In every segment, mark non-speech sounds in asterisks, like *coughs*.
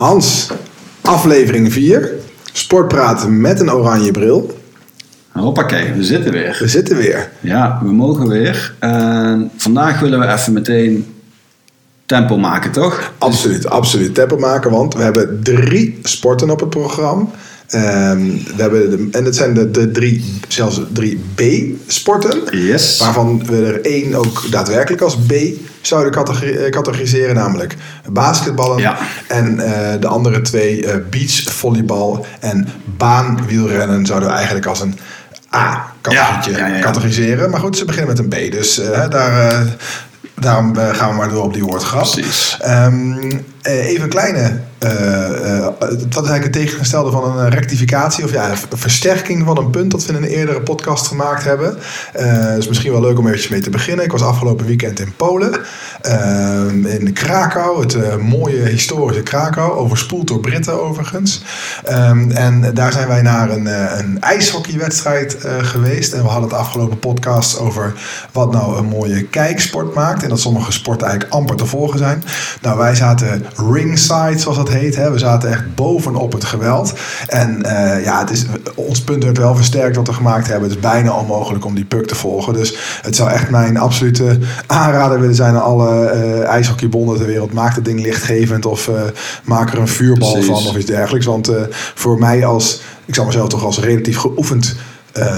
Hans, aflevering 4. Sportpraten met een oranje bril. Hoppakee, we zitten weer. We zitten weer. Ja, we mogen weer. En vandaag willen we even meteen tempo maken, toch? Absoluut, absoluut. Tempo maken, want we hebben drie sporten op het programma. Ehm, we hebben de, en het zijn de, de drie, zelfs drie B-sporten. Yes. Waarvan we er één ook daadwerkelijk als B zouden eh, categoriseren, namelijk basketballen. Ja. En eh, de andere twee, eh, beachvolleybal en baanwielrennen, zouden we eigenlijk als een ja, ja, ja. categoriseren. Maar goed, ze beginnen met een B. Dus daar, daarom gaan we maar door op die woordgrap. Precies. Ehm, eh, even een kleine. eh, eh, wat is eigenlijk het tegengestelde van een rectificatie of ja, een versterking van een punt dat we in een eerdere podcast gemaakt hebben. Eh is misschien wel leuk om eventjes mee te beginnen. Ik was afgelopen weekend in Polen, in Krakau, het eh, mooie historische Krakau, overspoeld door Britten overigens. En daar zijn wij naar een, eh, een ijshockeywedstrijd eh, geweest. En we hadden het afgelopen podcast over wat nou een mooie kijksport maakt. En dat sommige sporten eigenlijk amper te volgen zijn. Nou, wij zaten ringside, zoals dat heet. Hè. We zaten echt bovenop het geweld. En eh, ja, het is, ons punt werd wel versterkt wat we gemaakt hebben. Het is bijna onmogelijk om die puck te volgen. Dus het zou echt mijn absolute aanrader willen zijn aan alle eh ijshockeybonden ter wereld. Maak het ding lichtgevend of eh, maak er een vuurbal Precies. van of iets dergelijks. Want voor mij als, ik zal mezelf toch als relatief geoefend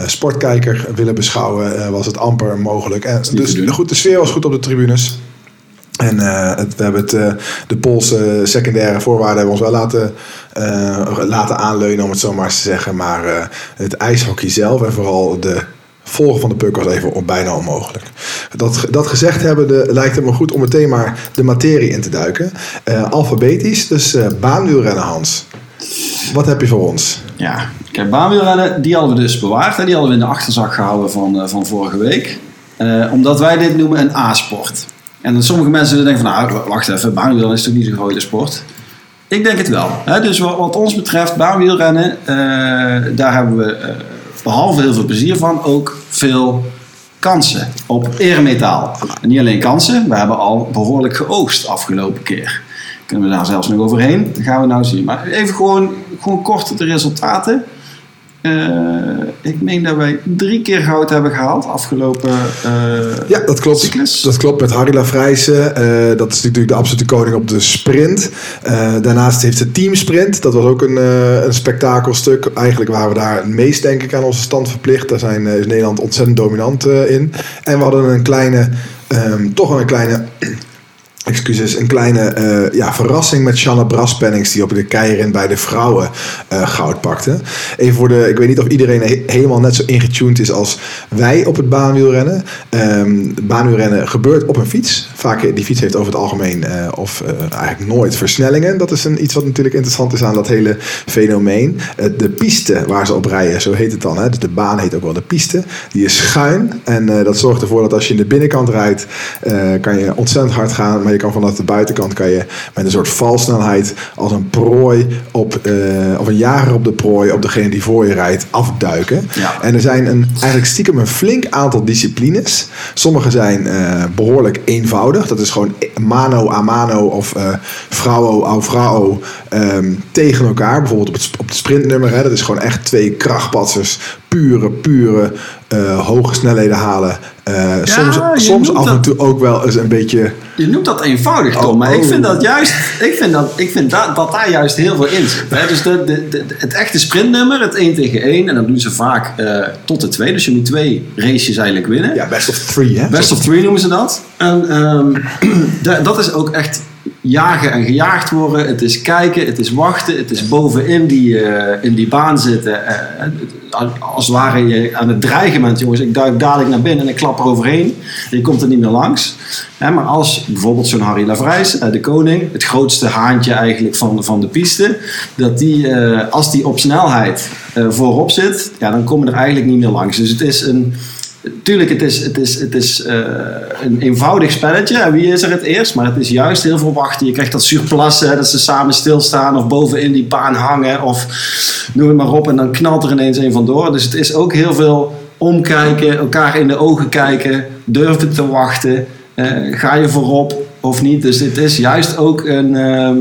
sportkijker willen beschouwen, was het amper mogelijk. En, dus goed, de sfeer was goed op de tribunes. En eh, we hebben het, eh, de Poolse secundaire voorwaarden ons wel laten, eh, laten aanleunen, om het zo maar eens te zeggen. Maar het ijshockey zelf en vooral de volgen van de puck was even bijna onmogelijk. Dat, dat gezegd hebbende lijkt het me goed om meteen maar de materie in te duiken. Alfabetisch, dus baanwielrennen Hans. Wat heb je voor ons? Ja, kijk, baanwielrennen, die hadden we dus bewaard. Hè? Die hadden we in de achterzak gehouden van, van vorige week. Omdat wij dit noemen een A-sport. En dan sommige mensen denken van, nou, wacht even, baanwielrennen is toch niet zo'n grote sport? Ik denk het wel. Hè? Dus wat, ons betreft, baanwielrennen, eh, daar hebben we eh, behalve heel veel plezier van, ook veel kansen op eremetaal. Niet alleen kansen, we hebben al behoorlijk geoogst afgelopen keer. Kunnen we daar zelfs nog overheen? Dat gaan we nou zien. Maar even gewoon, gewoon kort de resultaten. Eh, ik meen dat wij drie keer goud hebben gehaald afgelopen eh, Ja, dat klopt. cyclus. Dat klopt met Harry Lafrijse. Eh, dat is natuurlijk de absolute koning op de sprint. Daarnaast heeft ze teamsprint. Dat was ook een, een spektakelstuk. Eigenlijk waren we daar het meest, denk ik, aan onze stand verplicht. Daar zijn, is Nederland ontzettend dominant in. En we hadden een kleine, ehm, toch wel een kleine... Excuses, een kleine eh, ja, verrassing met Shanna Braspennings die op de keirin bij de vrouwen eh, goud pakte. Even voor de, ik weet niet of iedereen he- helemaal net zo ingetuned is als wij op het baanwielrennen. Ehm baanwielrennen gebeurt op een fiets. Vaak eh, die fiets heeft over het algemeen of eigenlijk nooit versnellingen. Dat is een, iets wat natuurlijk interessant is aan dat hele fenomeen. De piste waar ze op rijden, zo heet het dan. Hè? Dus de baan heet ook wel de piste. Die is schuin en dat zorgt ervoor dat als je in de binnenkant rijdt, kan je ontzettend hard gaan. Je kan vanaf de buitenkant kan je met een soort valsnelheid als een prooi op, eh, of een jager op de prooi op degene die voor je rijdt afduiken. Ja. En er zijn een, eigenlijk stiekem een flink aantal disciplines. Sommige zijn eh, behoorlijk eenvoudig. Dat is gewoon mano a mano of eh vrouwo a vrouwo tegen elkaar. Bijvoorbeeld op het, op het sprintnummer. Hè. Dat is gewoon echt twee krachtpatsers. Pure, pure eh, hoge snelheden halen. Eh, soms soms af en toe ook wel eens een beetje... Je noemt dat eenvoudig, Tom, Oh, maar ik oh. vind dat juist, ik vind dat, ik vind dat, dat daar juist heel veel in zit. Hè? Dus de, de, de- het echte sprintnummer, het 1 tegen 1, en dat doen ze vaak eh, tot de 2. Dus je moet twee races eigenlijk winnen. Ja, best of three, hè? Best of three noemen ze dat. En *clears throat* da- dat is ook echt jagen en gejaagd worden. Het is kijken, het is wachten, het is bovenin die, eh, in die baan zitten. Eh, als het ware je aan het dreigen bent, jongens, ik duik dadelijk naar binnen en ik klap er overheen. Je komt er niet meer langs. Maar als bijvoorbeeld zo'n Harry Lavrijs, eh, de koning, het grootste haantje eigenlijk van, van de piste, dat die, eh, als die op snelheid eh, voorop zit, ja, dan komen er eigenlijk niet meer langs. Dus het is een Tuurlijk, het is, het is, het is eh, een eenvoudig spelletje. En wie is er het eerst? Maar het is juist heel veel wachten. Je krijgt dat surplassen, dat ze samen stilstaan of bovenin die baan hangen. Of noem het maar op. En dan knalt er ineens een vandoor. Dus het is ook heel veel omkijken, elkaar in de ogen kijken, durven te wachten. Eh, ga je voorop of niet? Dus het is juist ook een... ehm,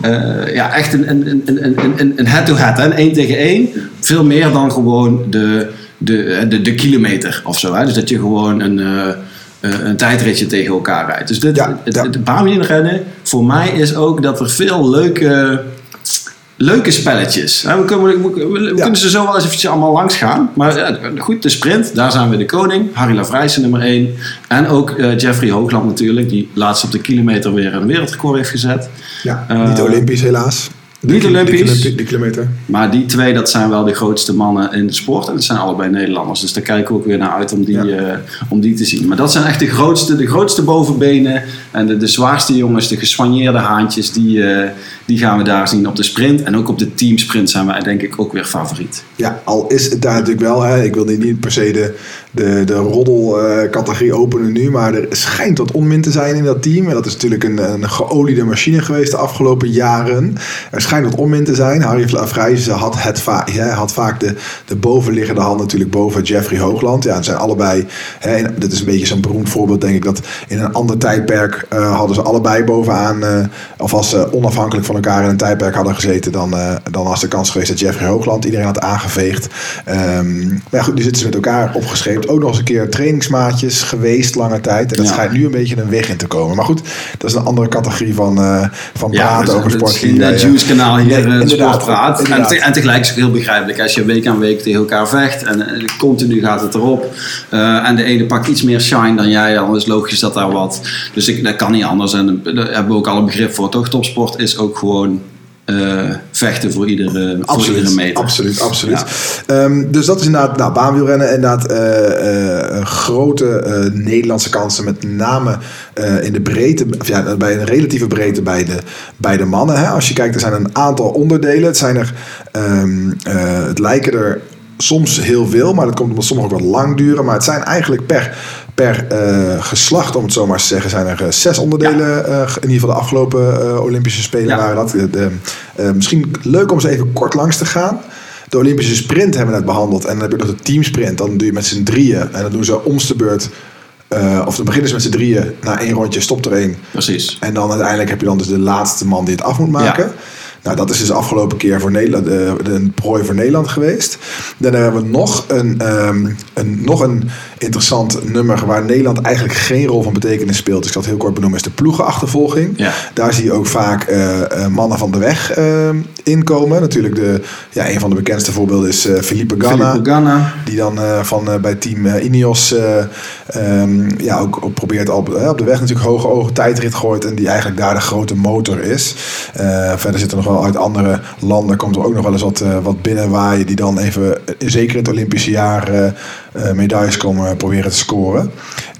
eh, ja, echt een, een, een, een, een, een head-to-head, hè, 1 tegen 1. Veel meer dan gewoon de, de, de, de kilometer of zo. Hè. Dus dat je gewoon een, uh, een tijdritje tegen elkaar rijdt. Dus dit, Ja, het, ja. het baanwielrennen voor mij is ook dat er veel leuke, leuke spelletjes. hè, We, kunnen, we, we- we Ja. kunnen ze zo wel eens eventjes allemaal langs gaan. Maar ja, goed, de sprint, daar zijn we de koning. Harry Lavrijsen nummer 1. En ook eh, Jeffrey Hoogland natuurlijk, die laatst op de kilometer weer een wereldrecord heeft gezet. Ja, Eh, niet Olympisch helaas. Niet Olympisch. De kilometer. Maar die twee, dat zijn wel de grootste mannen in de sport. En dat zijn allebei Nederlanders. Dus daar kijken we ook weer naar uit om die, Ja. eh, om die te zien. Maar dat zijn echt de grootste, de grootste bovenbenen. En de, de zwaarste jongens, de geswanjeerde haantjes. Die, eh, die gaan we daar zien op de sprint. En ook op de teamsprint zijn wij denk ik ook weer favoriet. Ja, al is het daar natuurlijk wel. Hè, ik wil niet per se de, de, de roddelcategorie openen nu. Maar er schijnt wat onmin te zijn in dat team. En dat is natuurlijk een, een geoliede machine geweest de afgelopen jaren. Er schijnt wat onmin te zijn. Harry Vrijzen had, het va had vaak de, de bovenliggende hand natuurlijk boven Jeffrey Hoogland. Ja, het zijn allebei. Hè, dit is een beetje zo'n beroemd voorbeeld, denk ik. Dat in een ander tijdperk eh, hadden ze allebei bovenaan. eh, of als ze onafhankelijk van elkaar in een tijdperk hadden gezeten. Dan, eh, dan was de kans geweest dat Jeffrey Hoogland iedereen had aangeveegd. Ehm, maar goed, nu zitten ze met elkaar opgeschreven. Ook nog eens een keer trainingsmaatjes geweest lange tijd. En dat Ja. schijnt nu een beetje een weg in te komen. Maar goed, dat is een andere categorie van, eh, van praten over het sport. die wij, eh, eh, Juice kanaal hier Nee, eh, inderdaad, praat. En, te- en tegelijk is het heel begrijpelijk. Als je week aan week tegen elkaar vecht. En continu gaat het erop. En de ene pakt iets meer shine dan jij. Dan is het logisch dat daar wat... Dus ik, dat kan niet anders. En daar hebben we ook al een begrip voor. Toch? Topsport is ook gewoon... eh, vechten voor iedere, voor iedere Absoluut, meter. absoluut, absoluut. Ehm, dus dat is inderdaad nou, baanwielrennen. Inderdaad eh, eh, grote eh, Nederlandse kansen. Met name eh, in de breedte, of ja, bij een relatieve breedte bij de, bij de mannen. Hè. Als je kijkt, er zijn een aantal onderdelen. Het, zijn er, ehm, eh, het lijken er soms heel veel, maar dat komt omdat sommige ook wat lang duren. Maar het zijn eigenlijk per, per eh, geslacht, om het zo maar te zeggen, zijn er eh, zes onderdelen. eh, in ieder geval de afgelopen Olympische Spelen Ja. waren dat. De- de- misschien leuk om eens even kort langs te gaan. De Olympische sprint hebben we net behandeld. En dan heb je nog de teamsprint. Dan doe je met z'n drieën. En dan doen ze omste beurt. of dan beginnen ze met z'n drieën. Na één rondje stopt er één. Precies. En dan uiteindelijk heb je dan dus de laatste man die het af moet maken. Ja. Nou, dat is dus de afgelopen keer voor Nederland, eh, een prooi voor Nederland geweest. Dan hebben we nog een, ehm, een, nog een interessant nummer waar Nederland eigenlijk geen rol van betekenis speelt. Dus ik zal het heel kort benoemen, is de ploegenachtervolging. Ja. Daar zie je ook vaak eh, eh, mannen van de weg ehm, inkomen. Natuurlijk, de, ja, een van de bekendste voorbeelden is Felipe Ganna. Ganna. Die dan van, bij team Ineos eh, ehm, ja, ook, ook probeert op, eh, op de weg natuurlijk hoge ogen tijdrit gooit. En die eigenlijk daar de grote motor is. Verder zitten nog wel uit andere landen. Komt er ook nog wel eens wat, eh, wat binnenwaaien. Die dan even, eh, zeker het Olympische jaar, eh, medailles komen proberen te scoren.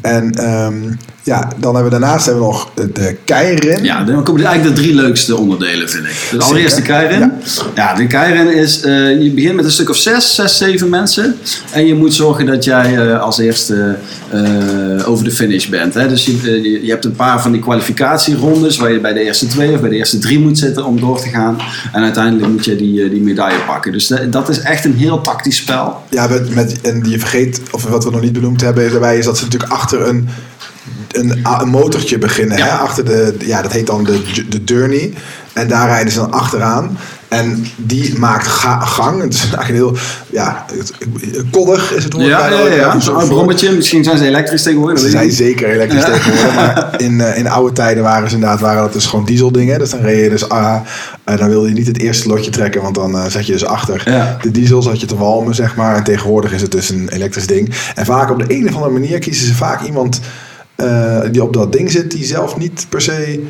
En ehm, ja, dan hebben we daarnaast hebben we nog de keirin. Ja, dan komen eigenlijk de drie leukste onderdelen, vind ik. De allereerste keiren. Ja. Ja. de keiren is, eh, je begint met een stuk of zes, zes, zeven mensen. En je moet zorgen dat jij eh, als eerste eh, over de finish bent. Hè? Dus je, eh, je, hebt een paar van die kwalificatierondes waar je bij de eerste twee of bij de eerste drie moet zitten om door te gaan. En uiteindelijk moet je die, eh, die medaille pakken. Dus dat- dat is echt een heel tactisch spel. Ja, met, met, en je vergeet, of wat we nog niet benoemd hebben, daarbij is dat ze natuurlijk achter een, een, een motortje beginnen. Ja. Hè? Achter de, ja, dat heet dan de, de Journey. En daar rijden ze dan achteraan. En die maakt ga- gang. Het is eigenlijk een heel, ja, koddig is het woord. Ja, ja, ja. Zo Zo'n brommetje. Misschien zijn ze elektrisch tegenwoordig. Ze zijn zeker elektrisch Ja. tegenwoordig. *laughs* Maar in, eh, in oude tijden waren ze inderdaad waren dat dus gewoon dieseldingen. Dus dan reed je dus ah, en dan wilde je niet het eerste lotje trekken, want dan eh, zat je dus achter Ja. de diesel, zat je te walmen, zeg maar. En tegenwoordig is het dus een elektrisch ding. En vaak op de een of andere manier kiezen ze vaak iemand eh, die op dat ding zit, die zelf niet per se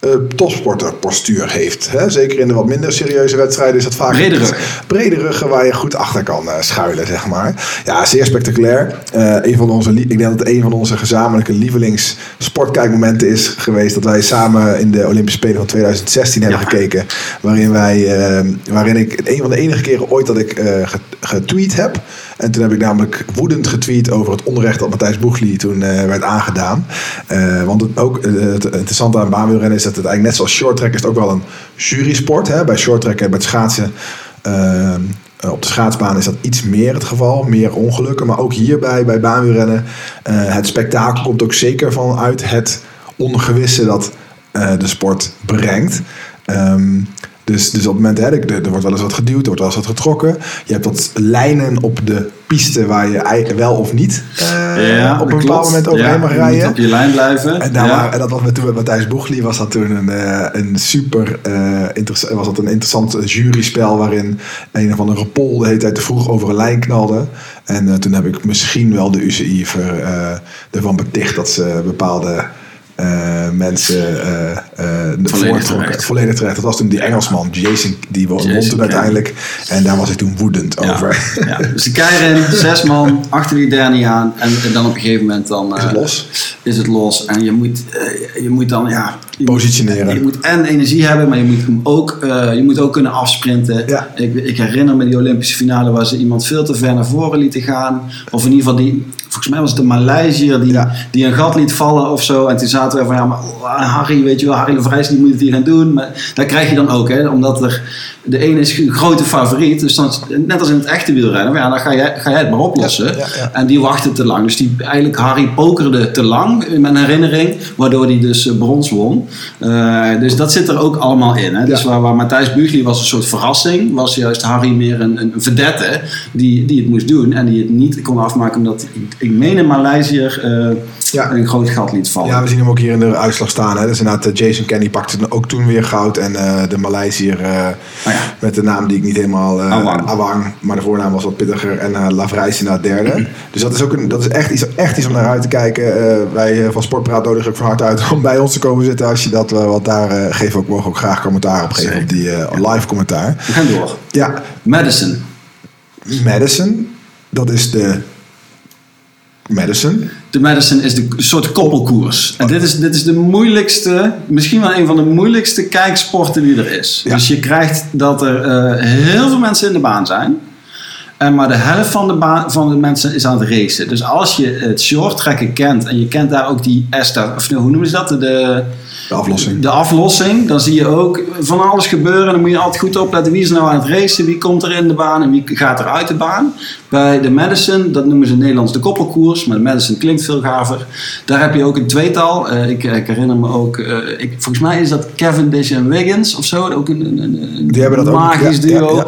eh topsporterpostuur heeft. Hè? Zeker in de wat minder serieuze wedstrijden is dat vaak Brede ruggen. brede ruggen waar je goed achter kan eh, schuilen, zeg maar. Ja, zeer spectaculair. Eh, een van onze, ik denk dat het een van onze gezamenlijke lievelings sportkijkmomenten is geweest dat wij samen in de Olympische Spelen van 2016 hebben Ja. gekeken. Waarin wij, eh, waarin ik een van de enige keren ooit dat ik eh, ge- getweet heb. En toen heb ik namelijk woedend getweet over het onrecht dat Matthijs Boegli toen eh, werd aangedaan. Eh, want het, ook, eh, het interessante aan baanwielrennen is dat het eigenlijk net zoals shorttrack is ook wel een jurysport. Hè? Bij shorttrack en het schaatsen op de schaatsbaan is dat iets meer het geval, meer ongelukken. Maar ook hierbij, bij baanwielrennen, eh het spektakel komt ook zeker vanuit het ongewisse dat de sport brengt. Ehm, dus, dus op het moment, hè, er, er wordt wel eens wat geduwd, er wordt wel eens wat getrokken. Je hebt wat lijnen op de piste waar je wel of niet eh, Ja, op een bepaald moment overheen Ja, mag je moet rijden. op je lijn blijven. En, daar Ja. waren- en dat was met, toen met Matthijs Boegli was dat toen een, eh, een super eh, was dat een interessant juryspel waarin een of andere pol de hele tijd te vroeg over een lijn knalde. En toen heb ik misschien wel de UCI ver, ervan beticht dat ze bepaalde eh, mensen eh eh, voortrokken. terecht. Volledig terecht. Dat was toen die Engelsman, Jason, die won toen uiteindelijk. En daar was ik toen woedend Ja. over. Ja. *laughs* Dus de keirin, zes man, achter die der niet aan. En, en dan op een gegeven moment dan, Is het los? Is het los. En je moet, je moet dan, ja... je Positioneren. Moet, je moet en energie hebben, maar je moet hem ook, je moet ook kunnen afsprinten. Ja. Ik, ik herinner me die Olympische finale waar ze iemand veel te ver naar voren lieten gaan. Of in ieder geval die... Volgens mij was het de Maleisiër die, Ja. die een gat liet vallen of zo. En toen zaten we van, ja, maar oh, Harry, weet je wel, Harry Vrijs, die moet het hier gaan doen. Maar dat krijg je dan ook, hè. Omdat er, de ene is een grote favoriet. Dus dan, net als in het echte wielrennen, ja, dan ga jij, ga jij het maar oplossen. Ja, ja, ja. En die wachtte te lang. Dus die, eigenlijk Harry pokerde te lang, in mijn herinnering. Waardoor hij dus eh, brons won. Eh, dus dat zit er ook allemaal in. Hè. Dus waar, waar Matthijs Bugli was een soort verrassing. Was juist Harry meer een, een verdette die, die het moest doen. En die het niet kon afmaken omdat, ik meen een Maleisiër eh, Ja. een groot gat liet vallen. Ja, we zien hem ook hier in de uitslag staan. Hè. Dus inderdaad, eh, Jason Kenny pakte ook toen weer goud. En eh, de Maleisiër Oh ja. met de naam die ik niet helemaal... Awang. Awang. Maar de voornaam was wat pittiger. En eh Lavrijs inderdaad derde. *clears throat* Dus dat is, ook een, dat is echt, iets, echt iets om naar uit te kijken. Wij van Sportpraat nodigen ook van harte uit om bij ons te komen zitten. Als je dat, want daar geven we ook, mogen ook graag commentaar op geven. Op die live commentaar. We gaan door. Ja, Madison. Madison. Dat is de... Madison. De Madison is de soort koppelkoers. En dit is, dit is de moeilijkste, misschien wel een van de moeilijkste kijksporten die er is. Ja. Dus je krijgt dat er eh, heel veel mensen in de baan zijn. En maar de helft van de, van de mensen is aan het racen. Dus als je het short trekken kent en je kent daar ook die ESTA, of hoe noemen ze dat? De, De aflossing. de aflossing, dan zie je ook van alles gebeuren. Dan moet je altijd goed opletten wie is nou aan het racen, wie komt er in de baan en wie gaat er uit de baan. Bij de Madison, dat noemen ze in Nederlands de koppelkoers, maar de Madison klinkt veel gaver. Daar heb je ook een tweetal. Eh, ik, ik herinner me ook, eh, ik, volgens mij is dat Cavendish en Wiggins of zo. Ook een, een, een Die hebben dat ook. magisch Ja, ja, duo. ja,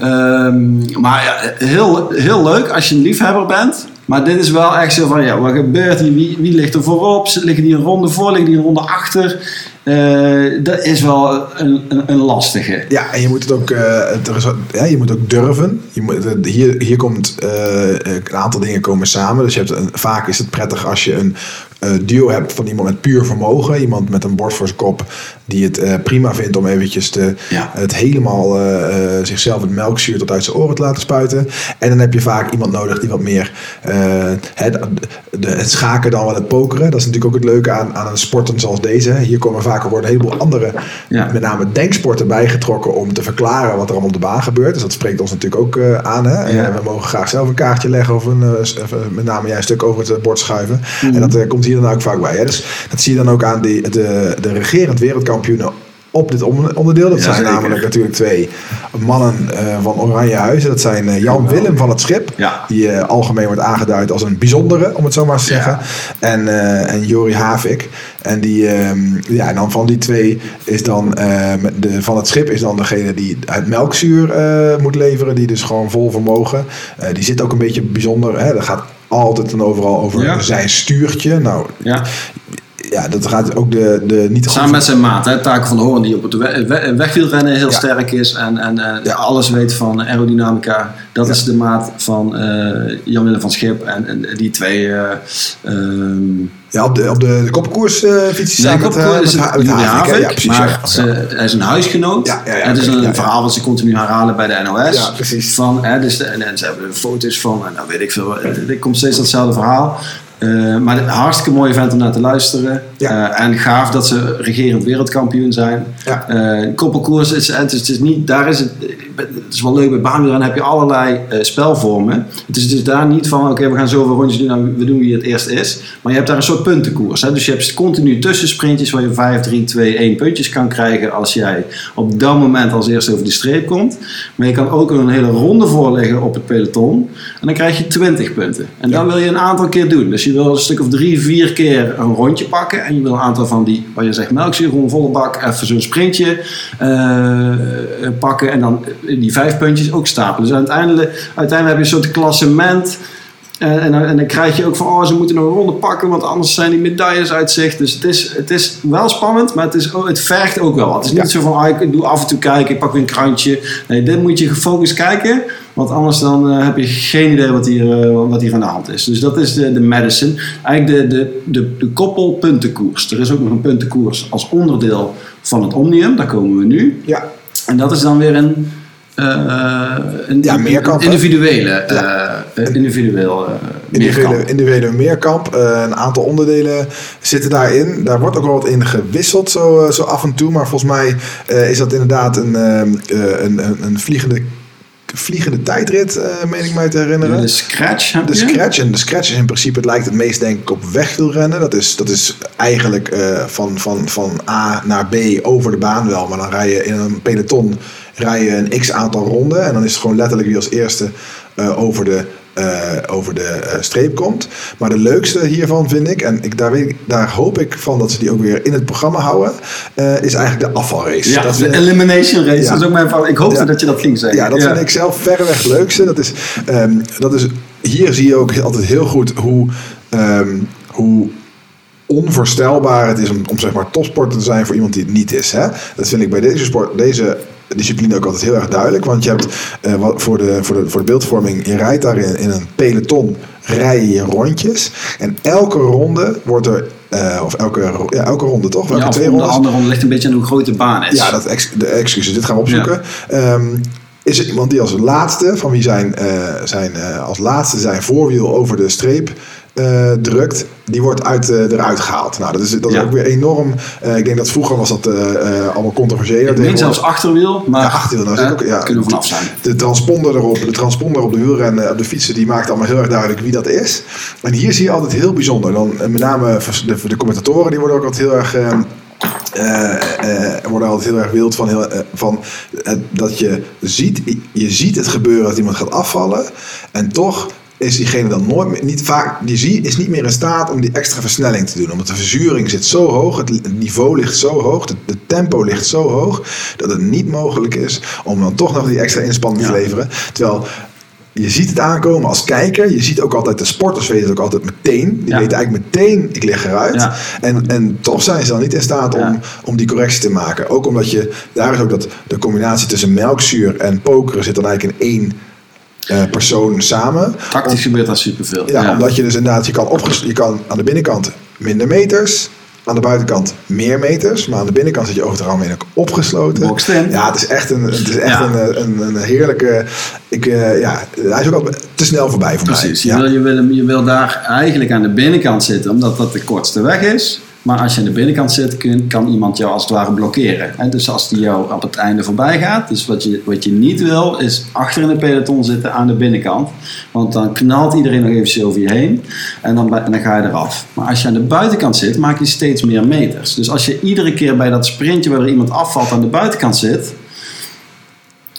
ja. Ehm, maar ja, heel, heel leuk als je een liefhebber bent. Maar dit is wel echt zo van, ja, wat gebeurt hier? Wie, wie ligt er voorop? Liggen die een ronde voor? Liggen die een ronde achter? Eh, dat is wel een, een, een lastige. Ja, en je moet het ook, eh, er is, ja, je moet ook durven. Je moet, eh, hier, hier komt eh, een aantal dingen komen samen. Dus je hebt een, vaak is het prettig als je een eh, duo hebt van iemand met puur vermogen. Iemand met een bord voor zijn kop die het eh, prima vindt om eventjes te, Ja. het helemaal eh, eh, zichzelf het melkzuur tot uit zijn oren te laten spuiten. En dan heb je vaak iemand nodig die wat meer eh, het, de, het schaken dan wel het pokeren. Dat is natuurlijk ook het leuke aan, aan een sporten zoals deze. Hier komen vaak er worden een heleboel andere, Ja. met name denksporten bijgetrokken om te verklaren wat er allemaal op de baan gebeurt. Dus dat spreekt ons natuurlijk ook eh, aan. Hè? Ja. En we mogen graag zelf een kaartje leggen of een, eh, met name jij een stuk over het eh, bord schuiven. Mhm. En dat eh, komt hier dan ook vaak bij. Hè? Dus dat zie je dan ook aan die, de, de regerend wereldkampioenen op dit on- onderdeel. Dat Ja, zijn zeker. namelijk natuurlijk twee mannen eh, van Oranje Huizen. Dat zijn eh, Jan Willem van het Schip, Ja. die eh, algemeen wordt aangeduid als een bijzondere, om het zo maar te Ja. zeggen. En, en Jori Havik. En, die, ehm, ja, en dan van die twee is dan de, van het schip is dan degene die het melkzuur moet leveren. Die dus gewoon vol vermogen. Die zit ook een beetje bijzonder. Hè? Dat gaat altijd en overal over zijn stuurtje. Nou, Ja. Ja, dat gaat ook de, de niet Samen met zijn maat, hè, Taken van de Hoorn, die op het we- we- wegwielrennen heel Ja. sterk is en, en eh, Ja. alles weet van aerodynamica. Dat Ja. is de maat van eh, Jan-Willem van Schip. En, en die twee... eh, ehm, Ja, op de, op de, de kopkoers fiets hij Nee, met, met, met Havik? Havik, Ja, precies. maar ze- hij is een huisgenoot. Ja, ja, ja, het is een verhaal wat ze continu herhalen bij de NOS. Ja, precies. Van, hè, dus de- en, en ze hebben foto's van, en nou weet ik veel. Er komt steeds datzelfde verhaal. Eh, maar een hartstikke mooi event om naar te luisteren. Ja. Eh, en gaaf dat ze regerend wereldkampioen zijn. Ja. Eh, koppelkoers, is, het, is, het is niet, daar is het, het is wel leuk bij baanwielrennen heb je allerlei eh, spelvormen. Het is dus daar niet van, oké, we gaan zoveel rondjes doen en we doen wie het eerst is. Maar je hebt daar een soort puntenkoers. Hè? Dus je hebt continu tussensprintjes waar je 5, 3, 2, 1 puntjes kan krijgen als jij op dat moment als eerste over de streep komt. Maar je kan ook een hele ronde voorleggen op het peloton en dan krijg je 20 punten. En dat wil je een aantal keer doen. Dus je wil een stuk of drie, vier keer een rondje pakken. En je wil een aantal van die, wat je zegt, melkzuur, gewoon volle bak, even zo'n sprintje eh, pakken. En dan die vijf puntjes ook stapelen. Dus uiteindelijk, uiteindelijk heb je een soort klassement. En, en, dan- en dan krijg je ook van, oh, ze moeten nog een ronde pakken, want anders zijn die medailles uit zicht. Dus het is, het is wel spannend, maar het, is, het vergt ook wel wat. Het is niet Ja. zo van, ah, ik doe af en toe kijken, ik pak weer een krantje. Nee, dit moet je gefocust kijken, want anders dan eh, heb je geen idee wat hier, eh, wat hier aan de hand is. Dus dat is de, de medicine. Eigenlijk de, de, de, de koppelpuntenkoers. Er is ook nog een puntenkoers als onderdeel van het Omnium, daar komen we nu. Ja, En dat is dan weer een, eh, een, Ja, meerkamp, een hè? individuele, eh, individueel eh, individuele, meerkamp. individuele meerkamp. Eh, een aantal onderdelen zitten daarin. Daar wordt ook wel wat in gewisseld, zo, eh, zo af en toe. Maar volgens mij eh, is dat inderdaad een, ehm, eh, een, een, een vliegende, vliegende tijdrit, eh meen ik mij te herinneren. De scratch De scratch. En de scratch is in principe, het lijkt het meest denk ik op wegwielrennen. Dat is, dat is eigenlijk eh, van, van, van A naar B over de baan wel. Maar dan rij je in een peloton rij je een x aantal ronden. En dan is het gewoon letterlijk wie als eerste eh, over de, eh, over de eh, streep komt. Maar de leukste hiervan vind ik, en ik, daar, weet daar hoop ik van dat ze die ook weer in het programma houden, is eigenlijk de afvalrace. Ja, dat de elimination race. Ja. Dat is ook mijn val. Ik hoopte Ja. dat je dat ging zeggen. ja, dat vind ik zelf verreweg het leukste. Dat is, ehm, dat is, hier zie je ook altijd heel goed hoe, ehm, hoe onvoorstelbaar het is om, om zeg maar topsporter te zijn voor iemand die het niet is. Hè? Dat vind ik bij deze sport, deze discipline ook altijd heel erg duidelijk. Want je hebt eh, wat, voor, de, voor, de, voor de beeldvorming, je rijdt daarin in een peloton, rij je rondjes. En elke ronde wordt er, eh, of elke, ja, elke ronde toch? Welke Ja, twee om de rondes? andere ronde ligt een beetje aan hoe groot de baan is. Ja, dat ex, de excuses, dit gaan we opzoeken. Ehm, is er iemand die als laatste, van wie zijn, eh, zijn, als laatste zijn voorwiel over de streep eh, drukt, die wordt uit, eh, eruit gehaald. Nou, dat is, dat is Ja. ook weer enorm. eh, ik denk dat vroeger was dat allemaal controversiëler. Ik zelfs achterwiel, maar Ja, achterwiel, nou, ook- ja. kunnen we vanaf zijn. de transponder erop, de transponder op de wielrennen, op de fietsen, die maakt allemaal heel erg duidelijk wie dat is. En hier zie je altijd heel bijzonder. Dan, met name de, de commentatoren, die worden ook altijd heel erg. worden altijd heel erg wild van, heel, van dat je ziet, je ziet het gebeuren dat iemand gaat afvallen en toch is diegene dan nooit meer, niet vaak, die zie, is niet meer in staat om die extra versnelling te doen. Omdat de verzuring zit zo hoog, het, het niveau ligt zo hoog, de, de tempo ligt zo hoog, dat het niet mogelijk is om dan toch nog die extra inspanning te leveren. Terwijl je ziet het aankomen als kijker. Je ziet ook altijd, de sporters weten het ook altijd meteen. Die Ja. weten eigenlijk meteen, ik lig eruit. Ja. En, en toch zijn ze dan niet in staat om, Ja. om die correctie te maken. Ook omdat je, daar is ook dat de combinatie tussen melkzuur en pokeren zit dan eigenlijk in één eh, persoon samen. Tactisch gebeurt daar superveel. Ja, omdat je dus inderdaad, je kan, je kan aan de binnenkant minder meters, aan de buitenkant meer meters, maar aan de binnenkant zit je over het algemeen ook opgesloten. Ja, het is echt een, het is echt Ja. een, een, een heerlijke. Ik, eh, ja, hij is ook altijd te snel voorbij voor Precies. Je, mij. wil, je, wil, hem- je wil daar eigenlijk aan de binnenkant zitten, omdat dat de kortste weg is. Maar als je aan de binnenkant zit, kan iemand jou als het ware blokkeren. Hè? Dus als die jou op het einde voorbij gaat. Dus wat je, wat je niet wil, is achter in de peloton zitten aan de binnenkant. Want dan knalt iedereen nog eventjes over je heen. En dan, dan ga je eraf. Maar als je aan de buitenkant zit, maak je steeds meer meters. Dus als je iedere keer bij dat sprintje waar er iemand afvalt aan de buitenkant zit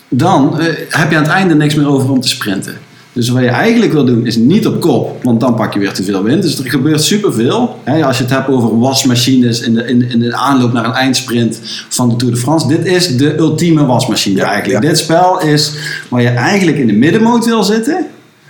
dan eh, heb je aan het einde niks meer over om te sprinten. Dus wat je eigenlijk wil doen is niet op kop, want dan pak je weer te veel wind. Dus er gebeurt superveel. Hè, als je het hebt over wasmachines in de, in, in de aanloop naar een eindsprint van de Tour de France. Dit is de ultieme wasmachine Ja, eigenlijk. ja. Dit spel is waar je eigenlijk in de middenmoot wil zitten.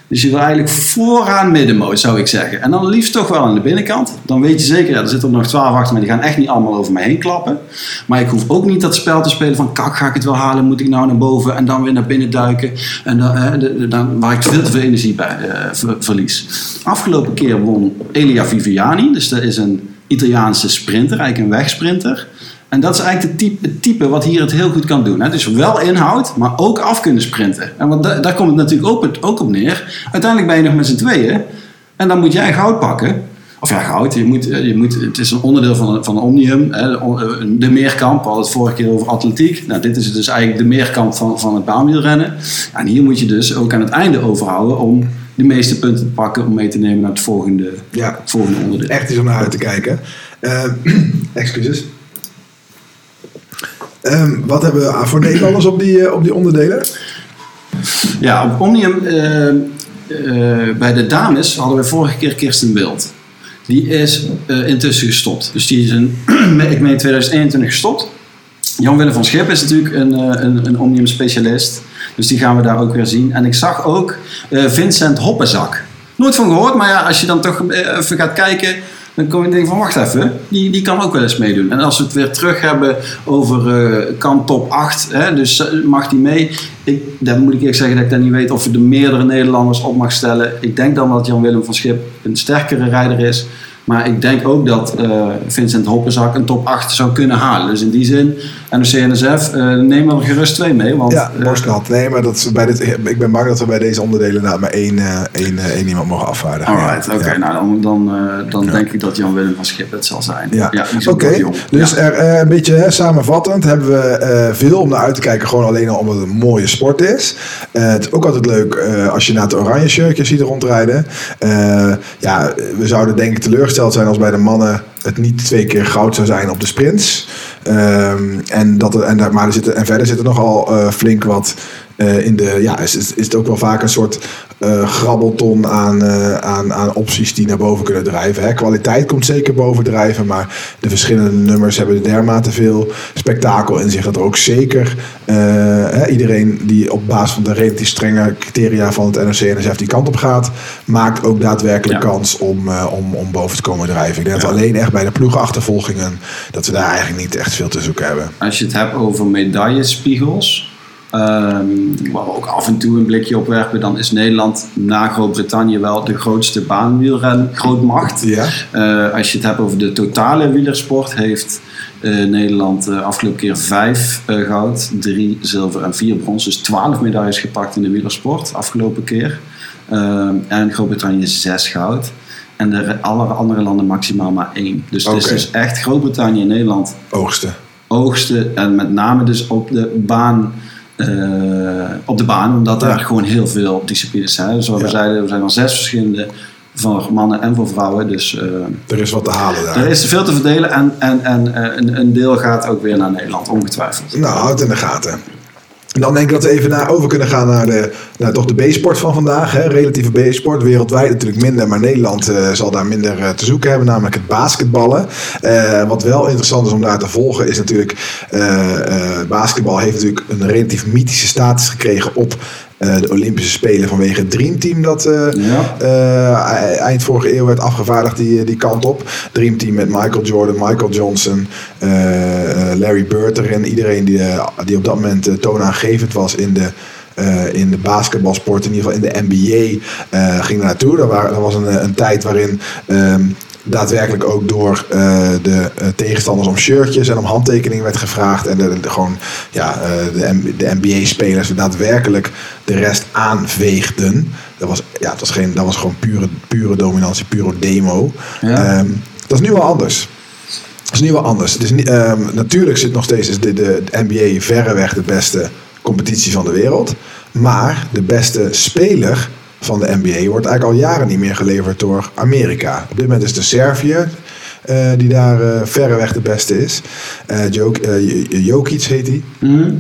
Dus je wil eigenlijk vooraan middenmoot, zou ik zeggen. En dan liefst toch wel aan de binnenkant. Dan weet je zeker, ja, er zitten nog twaalf achter, maar die gaan echt niet allemaal over me heen klappen. Maar ik hoef ook niet dat spel te spelen van, kak, ga ik het wel halen? Moet ik nou naar boven en dan weer naar binnen duiken? En dan, dan, waar ik veel te veel energie bij eh, ver- verlies. Afgelopen keer won Elia Viviani. Dus dat is een Italiaanse sprinter, eigenlijk een wegsprinter. En dat is eigenlijk type, het type wat hier het heel goed kan doen. Hè? Dus wel inhoud, maar ook af kunnen sprinten. En want da- daar komt het natuurlijk ook, ook op neer. Uiteindelijk ben je nog met z'n tweeën. En dan moet jij goud pakken. Of ja, goud. Je moet, je moet, het is een onderdeel van, van omnium. Hè? De, meerkamp. We hadden het vorige keer over atletiek. Nou, dit is dus eigenlijk de meerkamp van, van het baanwielrennen. En hier moet je dus ook aan het einde overhouden om de meeste punten te pakken om mee te nemen naar het volgende, Ja, het volgende onderdeel. echt iets om naar uit te kijken. Eh, *clears throat* excuses. Ehm, wat hebben we voor Nederlanders op die, eh, op die onderdelen? Ja, op Omnium eh, eh, bij de dames hadden we vorige keer Kirsten Wild. Die is eh, intussen gestopt. Dus die is in, *clears throat* ik meen 2021 gestopt. Jan-Willem van Schip is natuurlijk een, een, een omnium specialist. Dus die gaan we daar ook weer zien. En ik zag ook Vincent Hoppenzak. Nooit van gehoord, maar ja, als je dan toch even gaat kijken, dan kom je denken van wacht even, die, die kan ook wel eens meedoen. En als we het weer terug hebben over eh, kan top 8, hè, dus eh, mag die mee. Ik, dan moet ik eerlijk zeggen dat ik dan niet weet of je de meerdere Nederlanders op mag stellen. Ik denk dan dat Jan-Willem van Schip een sterkere rijder is. Maar ik denk ook dat eh, Vincent Hoppenzak een top 8 zou kunnen halen. Dus in die zin, NOC NSF, eh neem er gerust twee mee. Want, Ja, eh, borstnat. Nee, maar dat is bij dit, ik ben bang dat we bij deze onderdelen inderdaad maar één, één, één iemand mogen afvaardigen. Alright, Ja. oké. Ja. Nou, dan, dan, dan denk ik dat Jan-Willem van Schip het zal zijn. Ja, oké. Dus er, een beetje hè, samenvattend hebben we veel om naar uit te kijken. Gewoon alleen al omdat het een mooie sport is. Het is ook altijd leuk als je naar het oranje shirtje ziet rondrijden. Ja, we zouden denk ik teleurgesteld zijn als bij de mannen het niet twee keer goud zou zijn op de sprints. Ehm, en, dat en, daar, maar er en verder zit er nogal eh, flink wat eh, in de... Ja, is, is, is het ook wel vaak een soort eh, grabbelton aan, eh, aan, aan opties die naar boven kunnen drijven. Hè. Kwaliteit komt zeker bovendrijven, maar de verschillende nummers hebben dermate veel spektakel in zich dat er ook zeker eh, hè, iedereen die op basis van de relatief strenge criteria van het NOC-NSF die kant op gaat, maakt ook daadwerkelijk Ja. kans om, eh, om, om boven te komen drijven. Ik denk dat Ja. alleen echt bij de ploegenachtervolgingen dat we daar eigenlijk niet echt veel te zoeken hebben. Als je het hebt over medaillespiegels, ehm, waar we ook af en toe een blikje op werpen, dan is Nederland na Groot-Brittannië wel de grootste baanwielren grootmacht. Ja? Eh, als je het hebt over de totale wielersport, heeft eh, Nederland eh, afgelopen keer vijf goud, drie zilver en vier brons. Dus twaalf medailles gepakt in de wielersport afgelopen keer. Ehm, en Groot-Brittannië zes goud. En de alle andere landen maximaal maar één. Dus het is dus echt Groot-Brittannië en Nederland Oogsten. oogsten. En met name dus op de baan. Eh, op de baan, omdat Ja. er gewoon heel veel disciplines zijn. Dus Zoals Ja. we zeiden, er zijn al zes verschillende voor mannen en voor vrouwen. Dus eh, Er is wat te halen daar. er is veel te verdelen en, en, en eh, een, een deel gaat ook weer naar Nederland, ongetwijfeld. Nou, houd in de gaten. En dan denk ik dat we even naar, over kunnen gaan naar, de, naar toch de B-sport van vandaag. Hè. Relatieve B-sport. Wereldwijd natuurlijk minder, maar Nederland eh, zal daar minder eh, te zoeken hebben. Namelijk het basketballen. Eh, wat wel interessant is om daar te volgen is natuurlijk... basketbal heeft natuurlijk een relatief mythische status gekregen op... eh, de Olympische Spelen vanwege het Dream Team dat eh, Ja. eh, eind vorige eeuw werd afgevaardigd die, die kant op. Dream Team met Michael Jordan, Michael Johnson, Larry Bird erin. Iedereen die, die op dat moment toonaangevend was in de, in de basketbalsport, in ieder geval in de NBA, ging er naartoe. Waren, er was een, een tijd waarin ehm, daadwerkelijk ook door eh, de eh, tegenstanders om shirtjes en om handtekeningen werd gevraagd. En de, de- gewoon ja, eh, de, de NBA-spelers daadwerkelijk de rest aanveegden. Dat was, ja, het was, geen, dat was gewoon pure, pure dominantie, pure demo. Ja. Ehm, dat is nu wel anders. Dat is nu wel anders. Het is niet, ehm, natuurlijk zit nog steeds is de, de, de NBA verreweg de beste competitie van de wereld. Maar de beste speler van de NBA wordt eigenlijk al jaren niet meer geleverd door Amerika. Op dit moment is de Servië eh, die daar eh, verreweg de beste is. Eh Jok, Jokic heet hij. Mhm.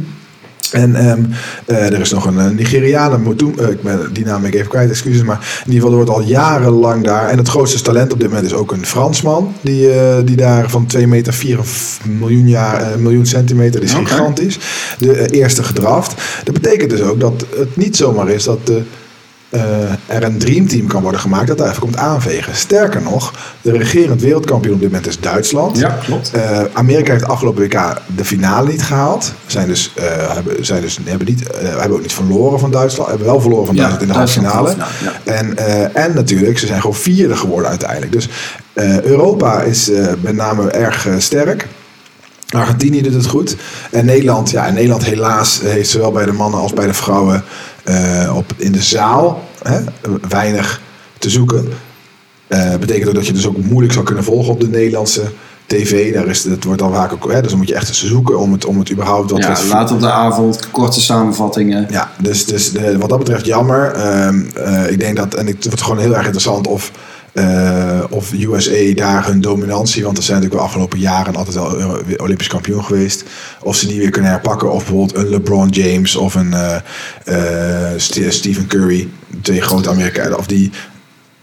En ehm, eh, er is nog een Nigeriaan, Motum, eh, ik ben die naam ik even kwijt, excuses. Maar in ieder geval, er wordt al jarenlang daar. En het grootste talent op dit moment is ook een Fransman. Die, die daar van 2 meter 4 miljoen, jaar, miljoen centimeter, die is gigantisch. De eerste gedraft. Dat betekent dus ook dat het niet zomaar is dat de, eh, er een dreamteam kan worden gemaakt dat daar even komt aanvegen. Sterker nog, de regerend wereldkampioen op dit moment is Duitsland. Ja, klopt. Eh, Amerika heeft afgelopen WK de finale niet gehaald. Zijn dus, eh, hebben, zijn dus, hebben, niet, hebben ook niet verloren van Duitsland. Hebben wel verloren van Ja, Duitsland in de halve finale. En, en natuurlijk, ze zijn gewoon vierde geworden uiteindelijk. Dus Europa is met name erg sterk. Argentinië doet het goed. En Nederland, ja, en Nederland helaas heeft zowel bij de mannen als bij de vrouwen eh, op, in de zaal hè, weinig te zoeken. Eh betekent ook dat je dus ook moeilijk zou kunnen volgen op de Nederlandse tv. Daar is, dat wordt dan vaak ook, hè, dus dan moet je echt eens zoeken om het, om het überhaupt wat Ja, wat- laat op de avond, korte samenvattingen. ja, dus, dus de, wat dat betreft jammer. Eh, ik denk dat, en het wordt gewoon heel erg interessant of, eh, of USA daar hun dominantie, want er zijn natuurlijk wel afgelopen jaren altijd wel eh, Olympisch kampioen geweest, of ze die weer kunnen herpakken. Of bijvoorbeeld een LeBron James of een eh, Ste- Stephen Curry. twee grote Amerikanen, of die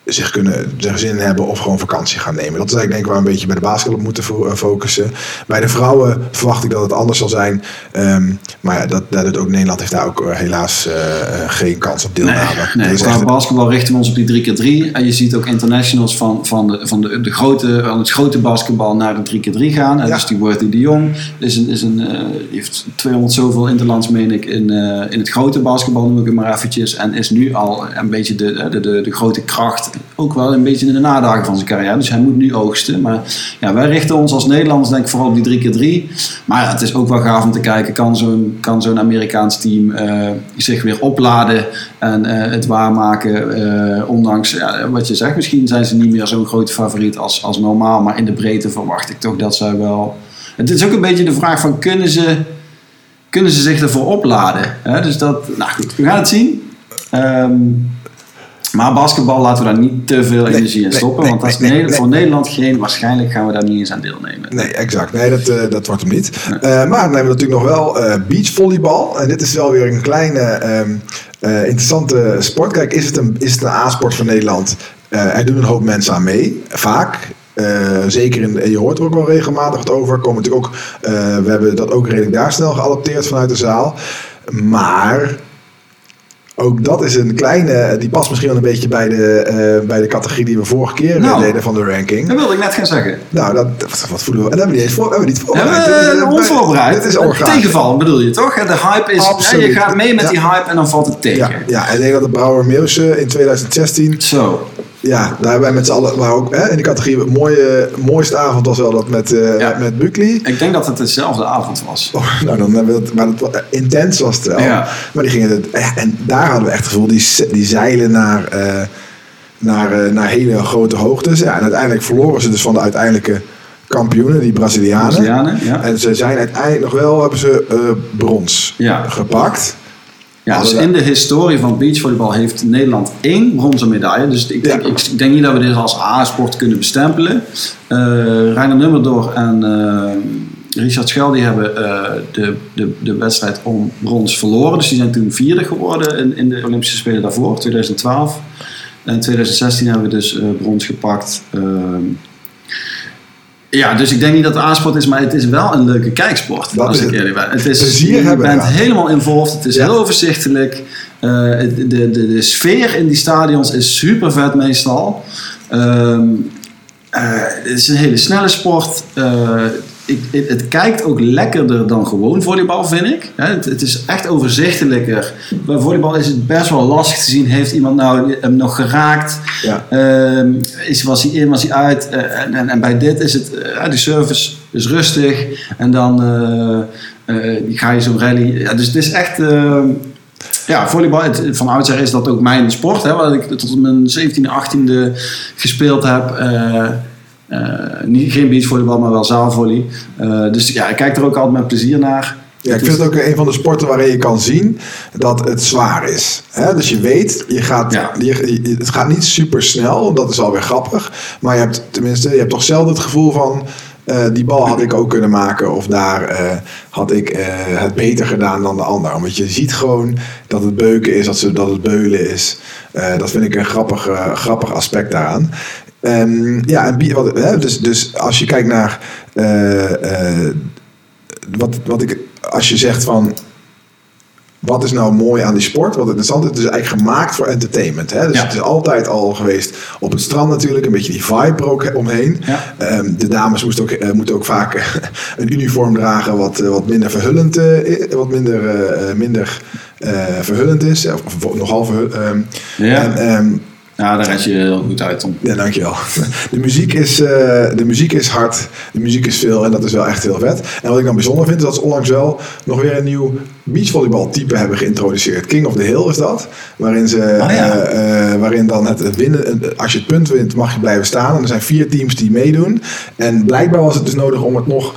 zich kunnen zich zin hebben of gewoon vakantie gaan nemen. Dat is eigenlijk denk ik waar we een beetje bij de basketbal op moeten eh, focussen. Bij de vrouwen verwacht ik dat het anders zal zijn. Ehm, maar ja, dat, dat doet ook Nederland heeft daar ook eh, helaas eh, geen kans op deelname. Nee, qua echt- basketbal richten we ons op die 3x3. En je ziet ook internationals van, van, de, van de, de grote, van het grote basketbal naar de 3x3 gaan. En Ja. Dus die Worthy de Jong is een, is een, die heeft 200 zoveel interlands, meen ik, in, in het grote basketbal, noem ik het maar eventjes. En is nu al een beetje de, de, de, de grote kracht. Ook wel een beetje in de nadagen van zijn carrière. Dus hij moet nu oogsten. Maar ja, wij richten ons als Nederlanders denk ik vooral op die 3x3. Maar het is ook wel gaaf om te kijken. Kan zo'n, kan zo'n Amerikaans team eh, zich weer opladen en eh, het waarmaken? eh, ondanks ja, wat je zegt, misschien zijn ze niet meer zo'n grote favoriet als, als normaal. Maar in de breedte verwacht ik toch dat zij wel... Het is ook een beetje de vraag van kunnen ze, kunnen ze zich ervoor opladen? Hè? Dus dat, nou goed, we gaan het zien. Ehm, maar basketbal laten we daar niet te veel Nee, energie in stoppen. nee, want dat is nee, voor Nederland geen, waarschijnlijk gaan we daar niet eens aan deelnemen. Nee, exact. Nee, dat, eh, dat wordt hem niet. Eh, maar dan hebben we natuurlijk nog wel eh beachvolleybal. En dit is wel weer een kleine ehm, eh, interessante sport. Kijk, is het een, is het een A-sport van Nederland? Er doen een hoop mensen aan mee, vaak. Zeker in, je hoort er ook wel regelmatig wat over. Komen natuurlijk ook, we hebben dat ook redelijk daar snel geadopteerd vanuit de zaal. Maar ook dat is een kleine, die past misschien wel een beetje bij de, eh, bij de categorie die we vorige keer Nou. deden van de ranking. Dat wilde ik net gaan zeggen. Nou, dat, wat, wat voelen we? En hebben we niet eens voor, hebben we niet voorbereid. we- Dit is, eh, onvoorbereid. Dit is Een organisch. Tegenval bedoel je toch? De hype is. Absoluut. hè, je gaat mee met Ja. die hype en dan valt het tegen. Ja, ja, en ik denk dat de Brouwer Meeuwse in 2016, Zo. Ja, daar hebben wij met z'n allen, maar ook hè, in de categorie, mooie, mooiste avond was wel dat met, Ja. met, met Buckley. Ik denk dat het dezelfde avond was. Oh, nou, dan hebben we het, maar intens was het wel. Ja. Maar die gingen het, en daar hadden we echt het gevoel, die, die zeilen naar, eh, naar, eh, naar hele grote hoogtes. Ja, en uiteindelijk verloren ze dus van de uiteindelijke kampioenen, die Brazilianen. Brazilianen, ja. En ze zijn uiteindelijk nog wel, hebben ze brons gepakt. Ja, dus in de historie van beachvolleybal heeft Nederland één bronzen medaille. Dus ik denk, Ja. ik denk niet dat we dit als A-sport kunnen bestempelen. Eh Reiner Nummerdor en eh, Richard Schel die hebben eh, de, de, de wedstrijd om brons verloren. Dus die zijn toen vierde geworden in, in de Olympische Spelen daarvoor, 2012. En in 2016 hebben we dus brons gepakt. Ja, dus ik denk niet dat het A-sport is, maar het is wel een leuke kijksport. Dat als is ik eerlijk ben. Het is, Plezier je hebben bent helemaal involved. Het is Ja. heel overzichtelijk. Eh, de, de, de sfeer in die stadions is super vet meestal. Ehm, eh, het is een hele snelle sport. Eh, ik, het, het kijkt ook lekkerder dan gewoon volleybal, vind ik. Het, het is echt overzichtelijker. Bij volleybal is het best wel lastig te zien. Heeft iemand nou hem nog geraakt? Ja. Ehm, is, was hij in, was hij uit? Eh, en, en, en bij dit is het, eh, de service is rustig. En dan eh, ga je zo'n rally. Ja, dus het is echt... ehm, ja, volleybal, het, van oudsher is dat ook mijn sport. Hè, waar ik tot mijn 17e, 18e gespeeld heb. Niet, geen beachvolleybal, maar wel zaalvolley. Eh, dus ja, ik kijk er ook altijd met plezier naar. Ja, ik vind het ook een van de sporten waarin je kan zien dat het zwaar is. Dus je weet, je gaat, Ja. je, je- het gaat niet super snel, dat is alweer grappig. Maar je hebt tenminste, je hebt toch zelden het gevoel van. eh, die bal had ik ook kunnen maken, of daar eh, had ik eh, het beter gedaan dan de ander. Want je ziet gewoon dat het beuken is, dat, ze, dat het beulen is. Eh, dat vind ik een grappig, eh, grappig aspect daaraan. Ehm, ja, en, wat, hè, dus, dus als je kijkt naar eh, eh, wat, wat ik, als je zegt van. Wat is nou mooi aan die sport? Wat interessant is, het is eigenlijk gemaakt voor entertainment. Hè? Dus Ja. het is altijd al geweest op het strand natuurlijk. Een beetje die vibe er ook omheen. Ja. Ehm, de dames moesten ook, eh, moeten ook vaak *laughs* een uniform dragen wat, wat minder verhullend, i- wat minder, minder verhullend is. Of, of nogal verhullend. ehm. Ja. En, Ja, daar red je heel goed uit, Tom. ja, dankjewel. De muziek, is, eh, de muziek is hard, de muziek is veel en dat is wel echt heel vet. En wat ik dan bijzonder vind, is dat ze onlangs wel nog weer een nieuw beachvolleybaltype hebben geïntroduceerd. King of the Hill is dat. Waarin, ze, Ah, ja. eh, eh, waarin dan het winnen, als je het punt wint, mag je blijven staan. En er zijn vier teams die meedoen. En blijkbaar was het dus nodig om het nog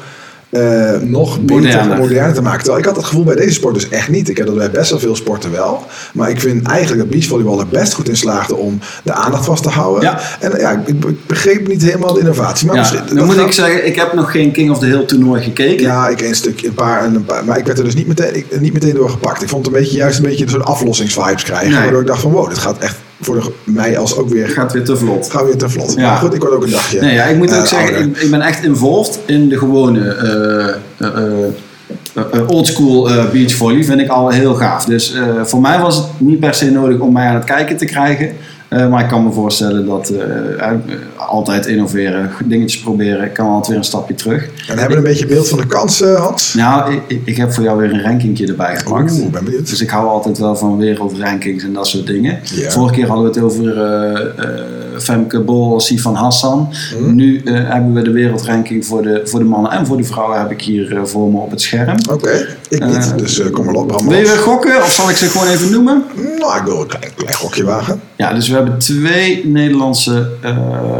eh, nog beter, moderner te maken. Terwijl ik had dat gevoel bij deze sport dus echt niet. Ik heb dat bij best wel veel sporten wel. Maar ik vind eigenlijk dat beachvolleybal er best goed in slaagde om de aandacht vast te houden. Ja. En ja, ik, ik begreep niet helemaal de innovatie. Maar Ja, misschien- dan moet gaat- ik zeggen, ik heb nog geen King of the Hill toernooi gekeken. Ja, ik een stukje, een paar en een paar. Maar ik werd er dus niet meteen, ik, niet meteen door gepakt. Ik vond het een beetje, juist een beetje zo'n aflossingsvibes krijgen. Nee. Waardoor ik dacht van wow, dit gaat echt voor de, mij als ook weer, Gaat weer te vlot. gaat weer te vlot. Ja. Maar goed, ik word ook een dagje Nee, ja, ik moet eh, ook zeggen, ik, ik ben echt involved in de gewone eh, eh, oldschool eh beachvolley. Vind ik al heel gaaf. Dus voor mij was het niet per se nodig om mij aan het kijken te krijgen. Eh, maar ik kan me voorstellen dat eh, eh, altijd innoveren, dingetjes proberen, kan altijd weer een stapje terug. En hebben we een beetje beeld van de kans, eh, Hans? Nou, ik, ik, heb voor jou weer een rankingje erbij gepakt. Oeh, ben benieuwd. Dus ik hou altijd wel van wereldrankings en dat soort dingen. Ja. Vorige keer hadden we het over Femke Bol, Sifan Hassan. Mhm. Nu eh, hebben we de wereldranking voor de, voor de mannen en voor de vrouwen heb ik hier eh, voor me op het scherm. Oké, ik niet. Eh, dus kom maar op. Wil je weer gokken of zal ik ze gewoon even noemen? Nou, ik wil een klein, klein gokje wagen. Ja, dus we hebben twee Nederlandse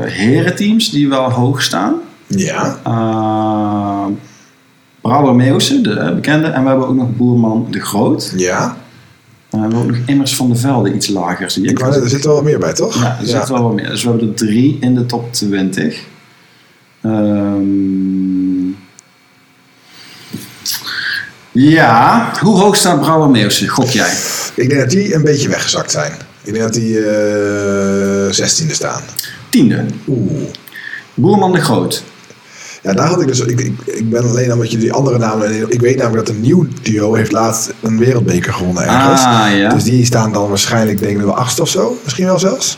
herenteams die wel hoog staan. Ja. Brouwer Meeuwse, de bekende. En we hebben ook nog Boerman de Groot. Ja. We hebben ook nog Immers van de Velde iets lager, zie Ik er zit wel wat meer bij, toch? Ja, er zit wel wat meer. Dus we hebben er drie in de top 20. Ehm, ja, hoe hoog staat Brouwer Meeuwse? Gok jij? Ik denk dat die een beetje weggezakt zijn. Ik denk dat die eh 16e staan. Tiende. Oeh. Boerman de Groot. Ja, daar had ik dus. Ik, ik, ik ben alleen omdat je die andere namen. Ik weet namelijk dat een nieuw duo heeft laatst een wereldbeker gewonnen ergens. Ah, ja. Dus die staan dan waarschijnlijk, denk ik, wel achtste of zo. Misschien wel zelfs.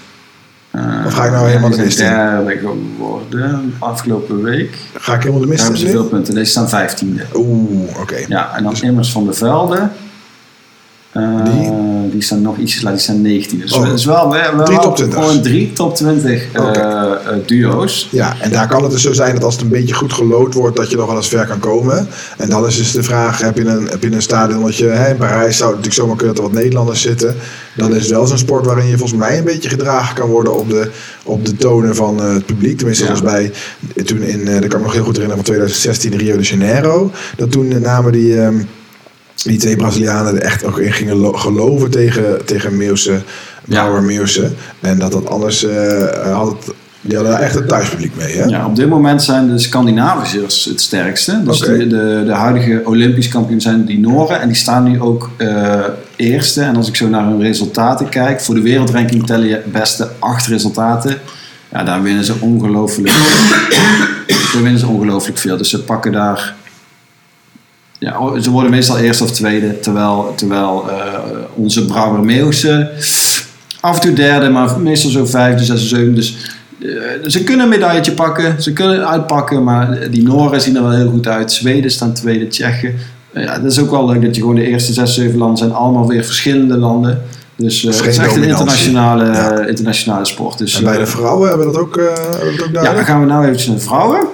Eh, Of ga ik nou helemaal de mist in? derde geworden afgelopen week. Ga ik helemaal de Daar mist hebben ze in? veel punten. Deze staan vijftiende. Oeh, oké. Ja, en dan Immers van de Velde. Eh, Die? Die? staan nog ietsjes later, die staan 19. Dus Oh. het is wel, wel, wel Drie top 20's. gewoon drie top 20 eh, eh, duo's. Ja, en daar kan het dus zo zijn dat als het een beetje goed gelood wordt, dat je nog wel eens ver kan komen. En dan is dus de vraag, heb je een, heb je een stadion dat je, hè, in Parijs zou het natuurlijk zomaar kunnen dat er wat Nederlanders zitten. Dan is het wel zo'n sport waarin je volgens mij een beetje gedragen kan worden op de, op de tonen van eh, het publiek. Tenminste, Ja. zoals bij, toen in, dat kan ik me nog heel goed herinneren, van 2016 Rio de Janeiro. Dat toen namen die... ehm, die twee Brazilianen er echt ook in gingen lo- geloven tegen, tegen Meeuwse, Brouwer Meeuwse. En dat dat anders eh, had het, die hadden daar echt een thuispubliek mee. Hè? Ja, op dit moment zijn de Scandinaviërs het sterkste. Dus de, de, de huidige Olympisch kampioen zijn die Noren. En die staan nu ook eh, eerste. En als ik zo naar hun resultaten kijk. Voor de wereldranking tellen je beste acht resultaten. Ja, daar winnen ze ongelooflijk. *coughs* daar winnen ze ongelooflijk veel. Dus ze pakken daar... Ja, oh, ze worden meestal eerste of tweede. Terwijl, terwijl eh, onze Brouwer Meeuwse af en toe derde. Maar meestal zo vijfde, zesde, zevende. Dus eh, ze kunnen een medailletje pakken, ze kunnen uitpakken, maar die Noren zien er wel heel goed uit. Zweden staan tweede, Tsjechen. Eh, ja, dat is ook wel leuk dat je gewoon de eerste zes, zeven landen zijn allemaal weer verschillende landen. Dus het is echt een internationale, Ja. internationale sport. Dus, En bij de vrouwen hebben we dat ook, hebben we dat ook ja, dan gaan we nou eventjes naar de vrouwen.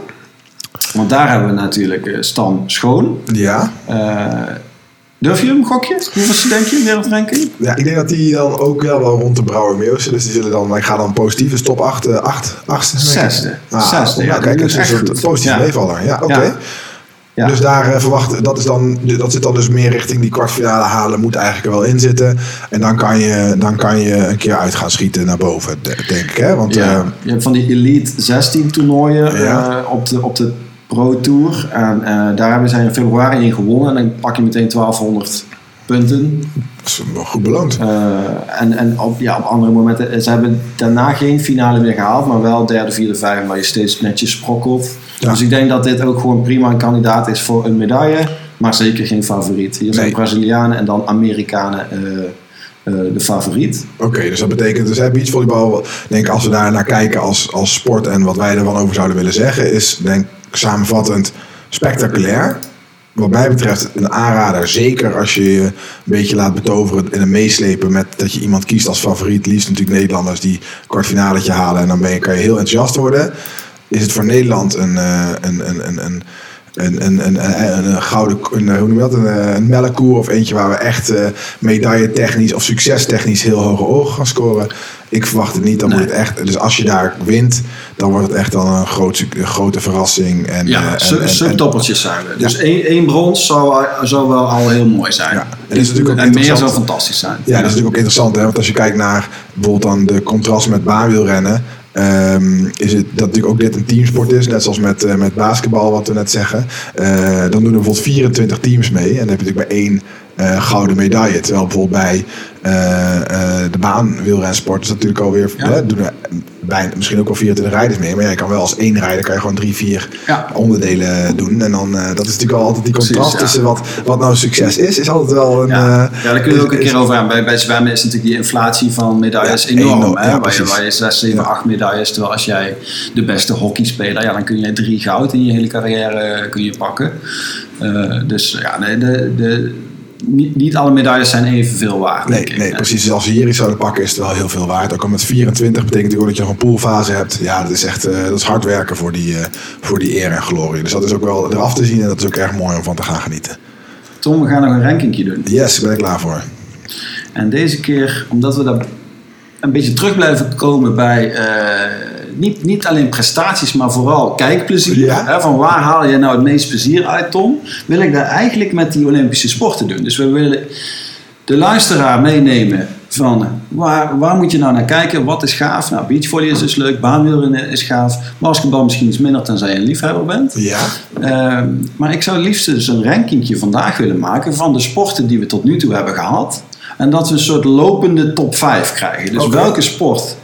Want daar hebben we natuurlijk eh, Stan Schoon. Ja. Eh, durf je hem, gokje? Hoeveel denk je, wereldranking? ja, ik denk dat die dan ook wel, wel rond de Brouwer Meeuwse. Dus die zullen dan, ik ga dan positief, dus top 8, 8, 8 Zesde. Ah, Zesde, ja, nou, kijk, dat dus is een goed. positief Ja. meevaller. Ja, oké. Ja. Ja. Dus daar eh, verwacht, dat, is dan, dat zit dan dus meer richting die kwartfinale halen, moet eigenlijk er wel in zitten. En dan kan je, dan kan je een keer uit gaan schieten naar boven, de- denk ik. Hè? Want Ja, eh, je hebt van die Elite 16 toernooien Ja. op, de, op de Pro Tour. En eh, daar hebben zij in februari in gewonnen. En dan pak je meteen 1200 punten. dat is wel goed beloond. Eh, en en op, ja, op andere momenten. eh, Ze hebben daarna geen finale meer gehaald. Maar wel derde, vierde, vijfde. Waar je steeds netjes sprokkelt. Ja. Dus ik denk dat dit ook gewoon prima een kandidaat is voor een medaille. Maar zeker geen favoriet. Hier zijn Nee. Brazilianen en dan Amerikanen de favoriet. Oké, dus dat betekent, dus beachvolleybal, denk als we daar naar kijken als, als sport en wat wij ervan over zouden willen zeggen, is denk samenvattend spectaculair. Wat mij betreft een aanrader, zeker als je je een beetje laat betoveren en een meeslepen met dat je iemand kiest als favoriet. Liefst natuurlijk Nederlanders die kwartfinaletje halen en dan ben je, kan je heel enthousiast worden. Is het voor Nederland een, eh, een, een, een, een, een, een, een, een, een gouden, een, hoe noem je dat, een, een melkkoer of eentje waar we echt uh, medaille technisch of succestechnisch heel hoge ogen gaan scoren. Ik verwacht het niet, dan Nee. wordt het echt, dus als je daar wint, dan wordt het echt dan een, groot, een grote verrassing. En, Ja, eh, en- sub- en- en- subtoppertjes zijn we. Dus één, één brons zou, zou wel al heel mooi zijn. Ja, en is natuurlijk ook en meer zou fantastisch zijn. Ja, dat is natuurlijk ook interessant, hè? want als je kijkt naar bijvoorbeeld dan de contrast met baanwielrennen, ehm, is het dat natuurlijk ook dit een teamsport is, net zoals met, eh, met basketbal, wat we net zeggen. Eh, dan doen er bijvoorbeeld 24 teams mee en dan heb je natuurlijk maar één eh, gouden medaille. Terwijl bijvoorbeeld bij de baanwielrensport is dat natuurlijk alweer, Ja. doen er bijna, misschien ook wel 24 rijders mee, maar je kan wel als één rijder kan je gewoon drie, vier Ja. onderdelen doen. En dan, eh, dat is natuurlijk al altijd die Precies, contrast ja. tussen wat, wat nou succes is, is altijd wel een... Ja, eh, ja, daar kunnen we ook een keer over aan. Bij, bij zwemmen is natuurlijk die inflatie van medailles Ja, enorm. enorm, hè? ja, waar, je, waar je 6, 7, Ja. 8 medailles. Terwijl als jij de beste hockeyspeler, ja, dan kun je drie goud in je hele carrière eh, kun je pakken. Dus ja, nee, de, de, niet, niet alle medailles zijn evenveel waard. Nee, ik. nee, precies. Dus als we hier iets zouden pakken, is het wel heel veel waard. Ook al met 24 betekent natuurlijk ook dat je nog een poolfase hebt. Ja, dat is echt eh, dat is hard werken voor die, eh, voor die eer en glorie. Dus dat is ook wel eraf te zien en dat is ook erg mooi om van te gaan genieten. Tom, we gaan nog een rankingje doen. Yes, ik ben er klaar voor. En deze keer, omdat we daar een beetje terug blijven komen bij eh, niet, niet alleen prestaties, maar vooral kijkplezier. Ja. Hè, van waar haal je nou het meest plezier uit, Tom? Wil ik daar eigenlijk met die Olympische sporten doen. Dus we willen de luisteraar meenemen van waar, waar moet je nou naar kijken? Wat is gaaf? Nou, beachvolley is dus leuk, baanwielrennen is gaaf. Basketbal misschien iets minder, tenzij je een liefhebber bent. Ja, Ehm, maar ik zou liefst dus een rankingje vandaag willen maken van de sporten die we tot nu toe hebben gehad. En dat we een soort lopende top 5 krijgen. Dus welke sport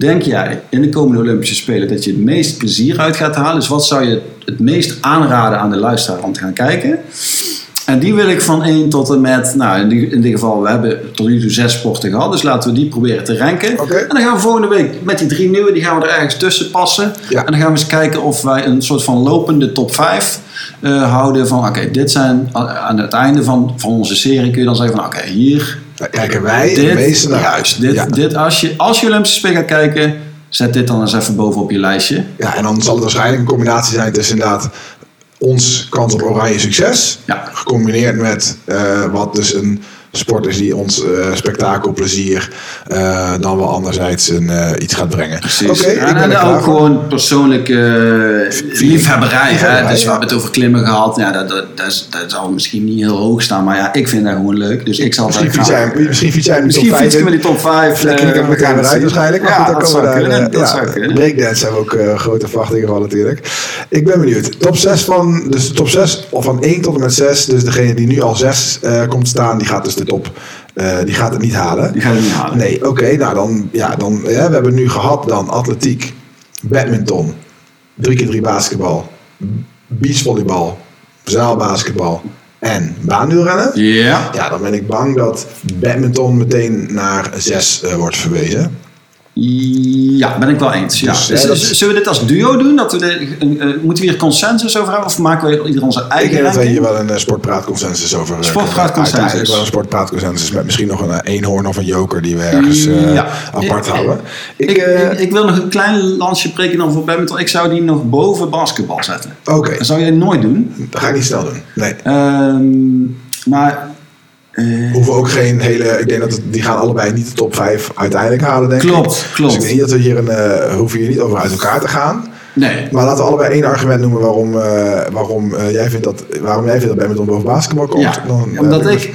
denk jij in de komende Olympische Spelen dat je het meest plezier uit gaat halen? Dus wat zou je het meest aanraden aan de luisteraar om te gaan kijken? En die wil ik van 1 tot en met, nou in, die, in dit geval, we hebben tot nu toe zes sporten gehad, dus laten we die proberen te ranken. En dan gaan we volgende week met die drie nieuwe, die gaan we er ergens tussen passen. Ja. En dan gaan we eens kijken of wij een soort van lopende top 5 eh, houden. Van oké, dit zijn a- aan het einde van, van onze serie kun je dan zeggen van oké, hier, daar kijken wij dit, meeste naar juist, dit, ja. dit, als, je, als je Olympische Spelen gaat kijken, zet dit dan eens even bovenop je lijstje. ja, en dan zal het waarschijnlijk een combinatie zijn tussen inderdaad ons kans op oranje succes. Ja. Gecombineerd met eh, wat dus een sport is die ons eh spektakel, plezier, eh, dan wel anderzijds een, eh, iets gaat brengen. Oké, ik en, ben en ook gewoon persoonlijke liefhebberij. Hè? Dus we hebben het over klimmen gehad. Ja, dat, dat, dat, dat zal misschien niet heel hoog staan, maar ja, ik vind dat gewoon leuk. Dus ik zal Misschien fiets jij, misschien fiets jij Misschien fietsen we in. die top 5. Dan knikken we elkaar eruit waarschijnlijk. Maar ja, goed, dan dat zou daar, dat zou kunnen. Breakdance hebben we ook grote verwachtingen van natuurlijk. Ik ben benieuwd. Top 6 van, dus de top 6 of van 1 tot en met 6. Dus degene die nu al 6 eh, komt staan, die gaat dus de top. eh, die gaat het niet halen. Die gaan we niet halen. Nee, oké. nou dan, ja, dan ja, we hebben nu gehad dan atletiek, badminton, 3 keer 3 basketbal, beachvolleybal, zaalbasketbal en baanwielrennen. Ja. Ja, dan ben ik bang dat badminton meteen naar 6 wordt verwezen. Ja, ben ik wel eens. Dus, Dus, hè, dat- Zullen we dit als duo doen? Dat we de, eh, moeten we hier consensus over hebben? Of maken we ieder onze Ik eigen denk dat ranking? hier wel een eh, sportpraatconsensus over eh, Sportpraatconsensus. Uiteindelijk wel een sportpraatconsensus met misschien nog een eh, eenhoorn of een joker die we ergens eh, Ja. apart Ik- houden. Ik, Ik, eh, ik, ik wil nog een klein lansje breken dan voor badminton. Ik zou die nog boven basketbal zetten. Oké, Dat zou jij nooit doen. dat ga ik niet snel doen. Nee. Ehm, maar eh, hoeven ook geen hele. Ik denk dat het, die gaan allebei niet de top 5 uiteindelijk halen, denk Klopt, ik. klopt. Dus ik denk dat we hier een. eh hoeven hier niet over uit elkaar te gaan. nee. Maar laten we allebei één argument noemen waarom, eh, waarom, eh, jij, vindt dat, waarom jij vindt dat badminton boven basketbal komt. Ja, Dan, eh, omdat ik,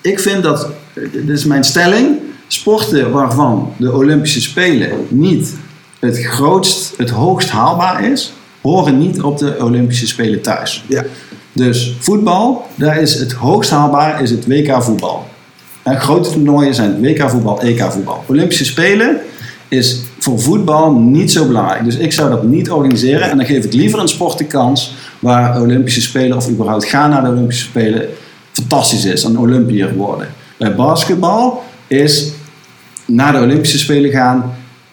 ik vind dat, dit is mijn stelling, sporten waarvan de Olympische Spelen niet het grootst, het hoogst haalbaar is, horen niet op de Olympische Spelen thuis. Ja, Dus voetbal, daar is het hoogst haalbaar is het WK voetbal. En grote toernooien zijn WK voetbal, EK voetbal. Olympische Spelen is voor voetbal niet zo belangrijk. Dus ik zou dat niet organiseren. En dan geef ik liever een sport de kans waar Olympische Spelen of überhaupt gaan naar de Olympische Spelen fantastisch is. Een Olympiër worden. Bij basketbal is naar de Olympische Spelen gaan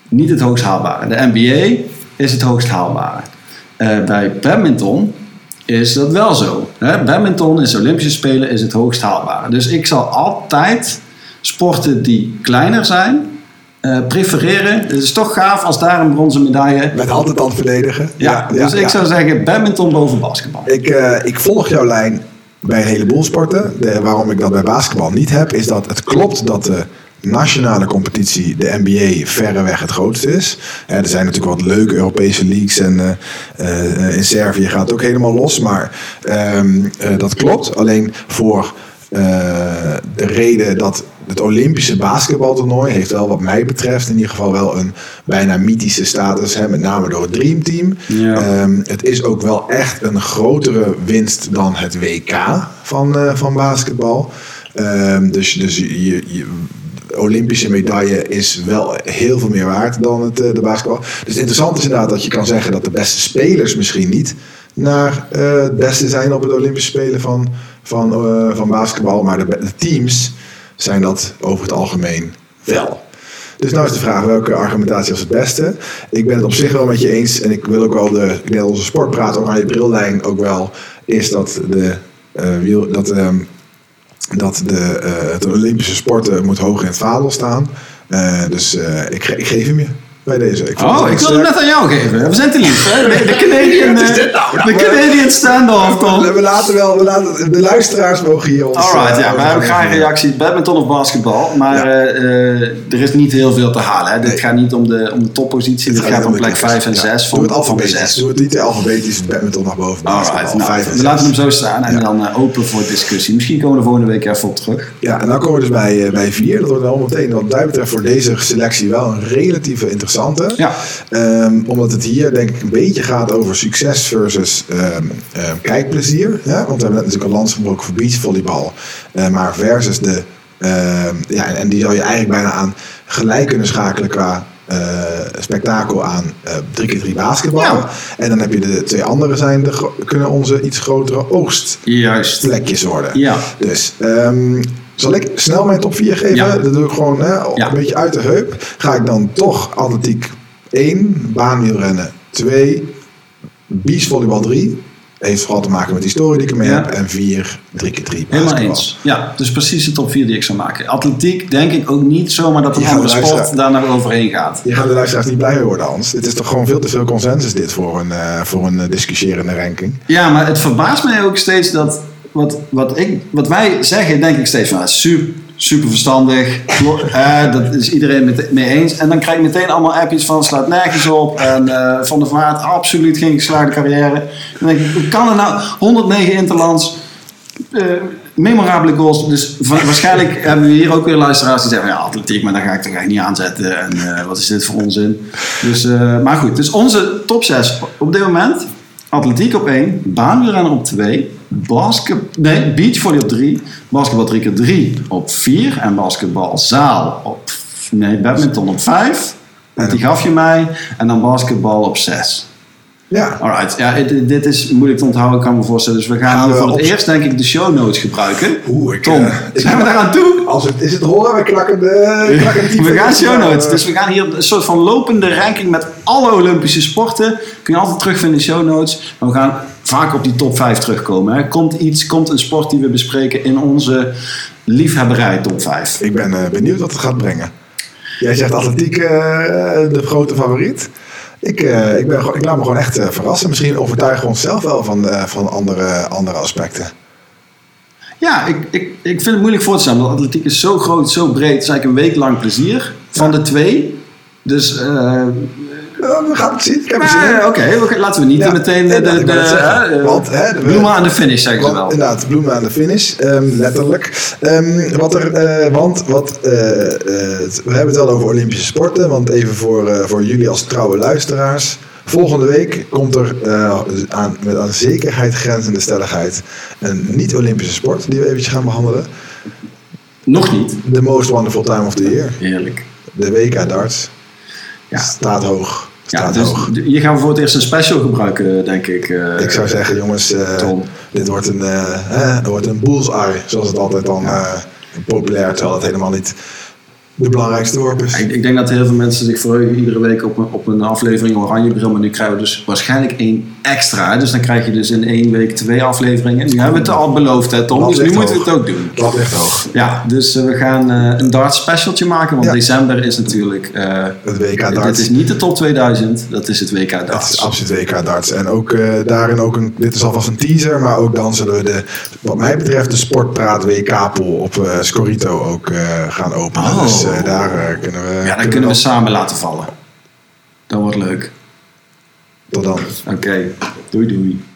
niet het hoogst haalbare. De NBA is het hoogst haalbare. Eh, bij badminton is dat wel zo. Hè? Badminton is de Olympische Spelen is het hoogst haalbare. Dus ik zal altijd sporten die kleiner zijn, eh, prefereren. Het is toch gaaf als daar een bronzen medaille... Met hand en tand verdedigen. Ja, dus ik zou zeggen badminton boven basketbal. Ik, eh, ik volg jouw lijn bij een heleboel sporten. De, waarom ik dat bij basketbal niet heb, is dat het klopt dat de nationale competitie, de NBA, verreweg het grootste is. Hè, er zijn natuurlijk wat leuke Europese leagues en eh, eh, in Servië gaat het ook helemaal los. Maar ehm, eh, dat klopt. Alleen voor eh, de reden dat het Olympische basketbaltoernooi heeft wel wat mij betreft in ieder geval wel een bijna mythische status. Hè, met name door het Dream Team. Ja. Ehm, het is ook wel echt een grotere winst dan het WK van, eh, van basketbal. Ehm, dus dus je, je, Olympische medaille is wel heel veel meer waard dan het, eh, de basketbal. Dus het interessante is inderdaad dat je kan zeggen dat de beste spelers misschien niet naar eh, het beste zijn op het Olympische Spelen van, van, eh, van basketbal. Maar de, teams zijn dat over het algemeen wel. Dus nou is de vraag welke argumentatie was het beste. Ik ben het op zich wel met je eens. En ik wil ook wel de, ik denk dat onze sportpraat oranje brillijn ook wel is dat de eh, wiel, dat, ehm, dat de, eh, Olympische sporten moet hoog in het vaandel staan. Eh, dus eh, ik geef hem je bij deze. Ik het Oh, ik hem sterk. net aan jou geven. We zijn te lief. Hè? De, de Canadian, *laughs* eh, nou? Nou, de we- Canadian standoff, Tom. We, we laten wel, we laten, de luisteraars mogen hier ons... Alright, eh, ja, we ons hebben graag een reactie. Badminton of basketbal. Maar Ja. eh, eh, er is niet heel veel te halen. Hè. Dit Nee. gaat niet om de, om de toppositie. Dit gaat om de plek kickers. 5 en Ja. 6 Doe van, het van de alfabetisch. 6. Doe het niet alfabetisch, het badminton naar boven. basketbal, Alright, nou, vijf en we zes. laten hem zo staan en Ja. dan eh, open voor discussie. Misschien komen we er volgende week even op terug. Ja, en dan komen we dus bij, eh, bij vier. Dat wordt wel meteen, wat mij betreft, voor deze selectie wel een relatieve interessante. Ja. Ehm, omdat het hier denk ik een beetje gaat over succes versus ehm, ehm, kijkplezier. Ja? Want we hebben net natuurlijk al lans gebroken voor beachvolleybal. Eh, maar versus de... ja, en die zou je eigenlijk bijna aan gelijk kunnen schakelen qua... eh, spektakel aan eh 3x3 basketbal. Ja. En dan heb je de twee andere zijn de, kunnen onze iets grotere Juist. oogstplekjes worden. Ja. Dus ehm, zal ik snel mijn top 4 geven? Ja. Dat doe ik gewoon hè, Ja. een beetje uit de heup. Ga ik dan toch atletiek 1, baanwielrennen 2, beachvolleybal 3. Heeft vooral te maken met die historie die ik ermee Ja. heb. En 4, 3x3 Helemaal basketbal. eens. Ja, dus precies de top 4 die ik zou maken. Atletiek denk ik ook niet zomaar dat een Ja, andere sport daar naar overheen gaat. Hier gaan de luisteraars niet blij mee worden, Hans. Dit is toch gewoon veel te veel consensus dit voor een, eh, voor een eh, discussierende ranking. Ja, maar het verbaast mij ook steeds dat wat, wat, ik, wat wij zeggen, denk ik steeds van super, super verstandig. *laughs* Eh, dat is iedereen mee eens. En dan krijg ik meteen allemaal appjes van slaat nergens op. En eh, Van der Vaart, absoluut geen geslaagde carrière. Dan denk ik, hoe kan het nou? 109 interlands. eh, memorabele goals. Dus waarschijnlijk hebben we hier ook weer luisteraars die zeggen: ja, atletiek, maar daar ga ik toch echt niet aanzetten. En wat is dit voor onzin? Dus, maar goed, dus onze top 6 op dit moment: atletiek op 1, baanwielrennen op 2, basket, nee, beachvolley op 3, basketbal 3 keer 3 op 4 en basketbalzaal op, nee, badminton op 5. Want die gaf je mij. En dan basketbal op 6. Ja, Alright, ja, dit is moeilijk te onthouden, kan me voorstellen. Dus we gaan, Gaan we voor het op- eerst denk ik de show notes gebruiken. Oeh, ik, Tom, eh, zijn we daar aan toe? als het, is het horen? We klakken de... klakken de We gaan show notes. Dus we gaan hier een soort van lopende ranking met alle Olympische sporten. Kun je altijd terugvinden in show notes. Maar we gaan vaak op die top 5 terugkomen. Hè. Komt iets, komt een sport die we bespreken in onze liefhebberij top 5. Ik ben eh, benieuwd wat het gaat brengen. Jij zegt atletiek eh, de grote favoriet. Ik, eh, ik, ben, ik laat me gewoon echt verrassen. Misschien overtuigen we onszelf wel van, van andere, andere aspecten. Ja, ik, ik, ik vind het moeilijk voor te stellen. Want atletiek is zo groot, zo breed. Het is eigenlijk een week lang plezier. Van de twee. Dus we gaan het zien. Ik heb zin in. Maar, Oké, laten we niet Ja, meteen de, inderdaad, de, de, zeggen. hè, Want, hè, de- bloemen aan de finish zeggen ze Want, wel. inderdaad, bloemen aan de finish, ehm, letterlijk. Ehm, wat er, eh, want wat, eh, eh, we hebben het wel over Olympische sporten, want even voor, eh, voor jullie als trouwe luisteraars. Volgende week komt er eh, aan, met aan zekerheid grenzende stelligheid een niet-Olympische sport die we eventjes gaan behandelen. Nog niet. The most wonderful time of the year. Heerlijk. De WK darts. Ja. Staat hoog. Ja, Staat dus hoog. gaan we voor het eerst een special gebruiken, denk ik. eh, Ik zou zeggen, jongens, eh, Tom. dit wordt een, eh, het wordt een bullseye, zoals het altijd dan eh, populair, terwijl het helemaal niet de belangrijkste worp is. Ik, ik denk dat heel veel mensen zich verheugen iedere week op een, op een aflevering Oranje Bril. Maar nu krijgen we dus waarschijnlijk een extra. Dus dan krijg je dus in één week twee afleveringen. Nu hebben we het al beloofd, hè, Tom. Dus nu moeten we het ook doen. Dat ligt hoog. Ja, dus eh, we gaan eh, een darts specialtje maken. Want Ja. december is natuurlijk... eh, Het WK dit darts. is niet de top 2000, dat is het WK darts. is absoluut WK darts. En ook daarin ook een, dit is alvast een teaser, maar ook dan zullen we de, wat mij betreft, de Sportpraat WK-pool op Scorito ook gaan openen. Oh. Dus daar kunnen we. Ja, dan kunnen we samen laten vallen. Dat wordt leuk. Tot dan. Oké, doei doei.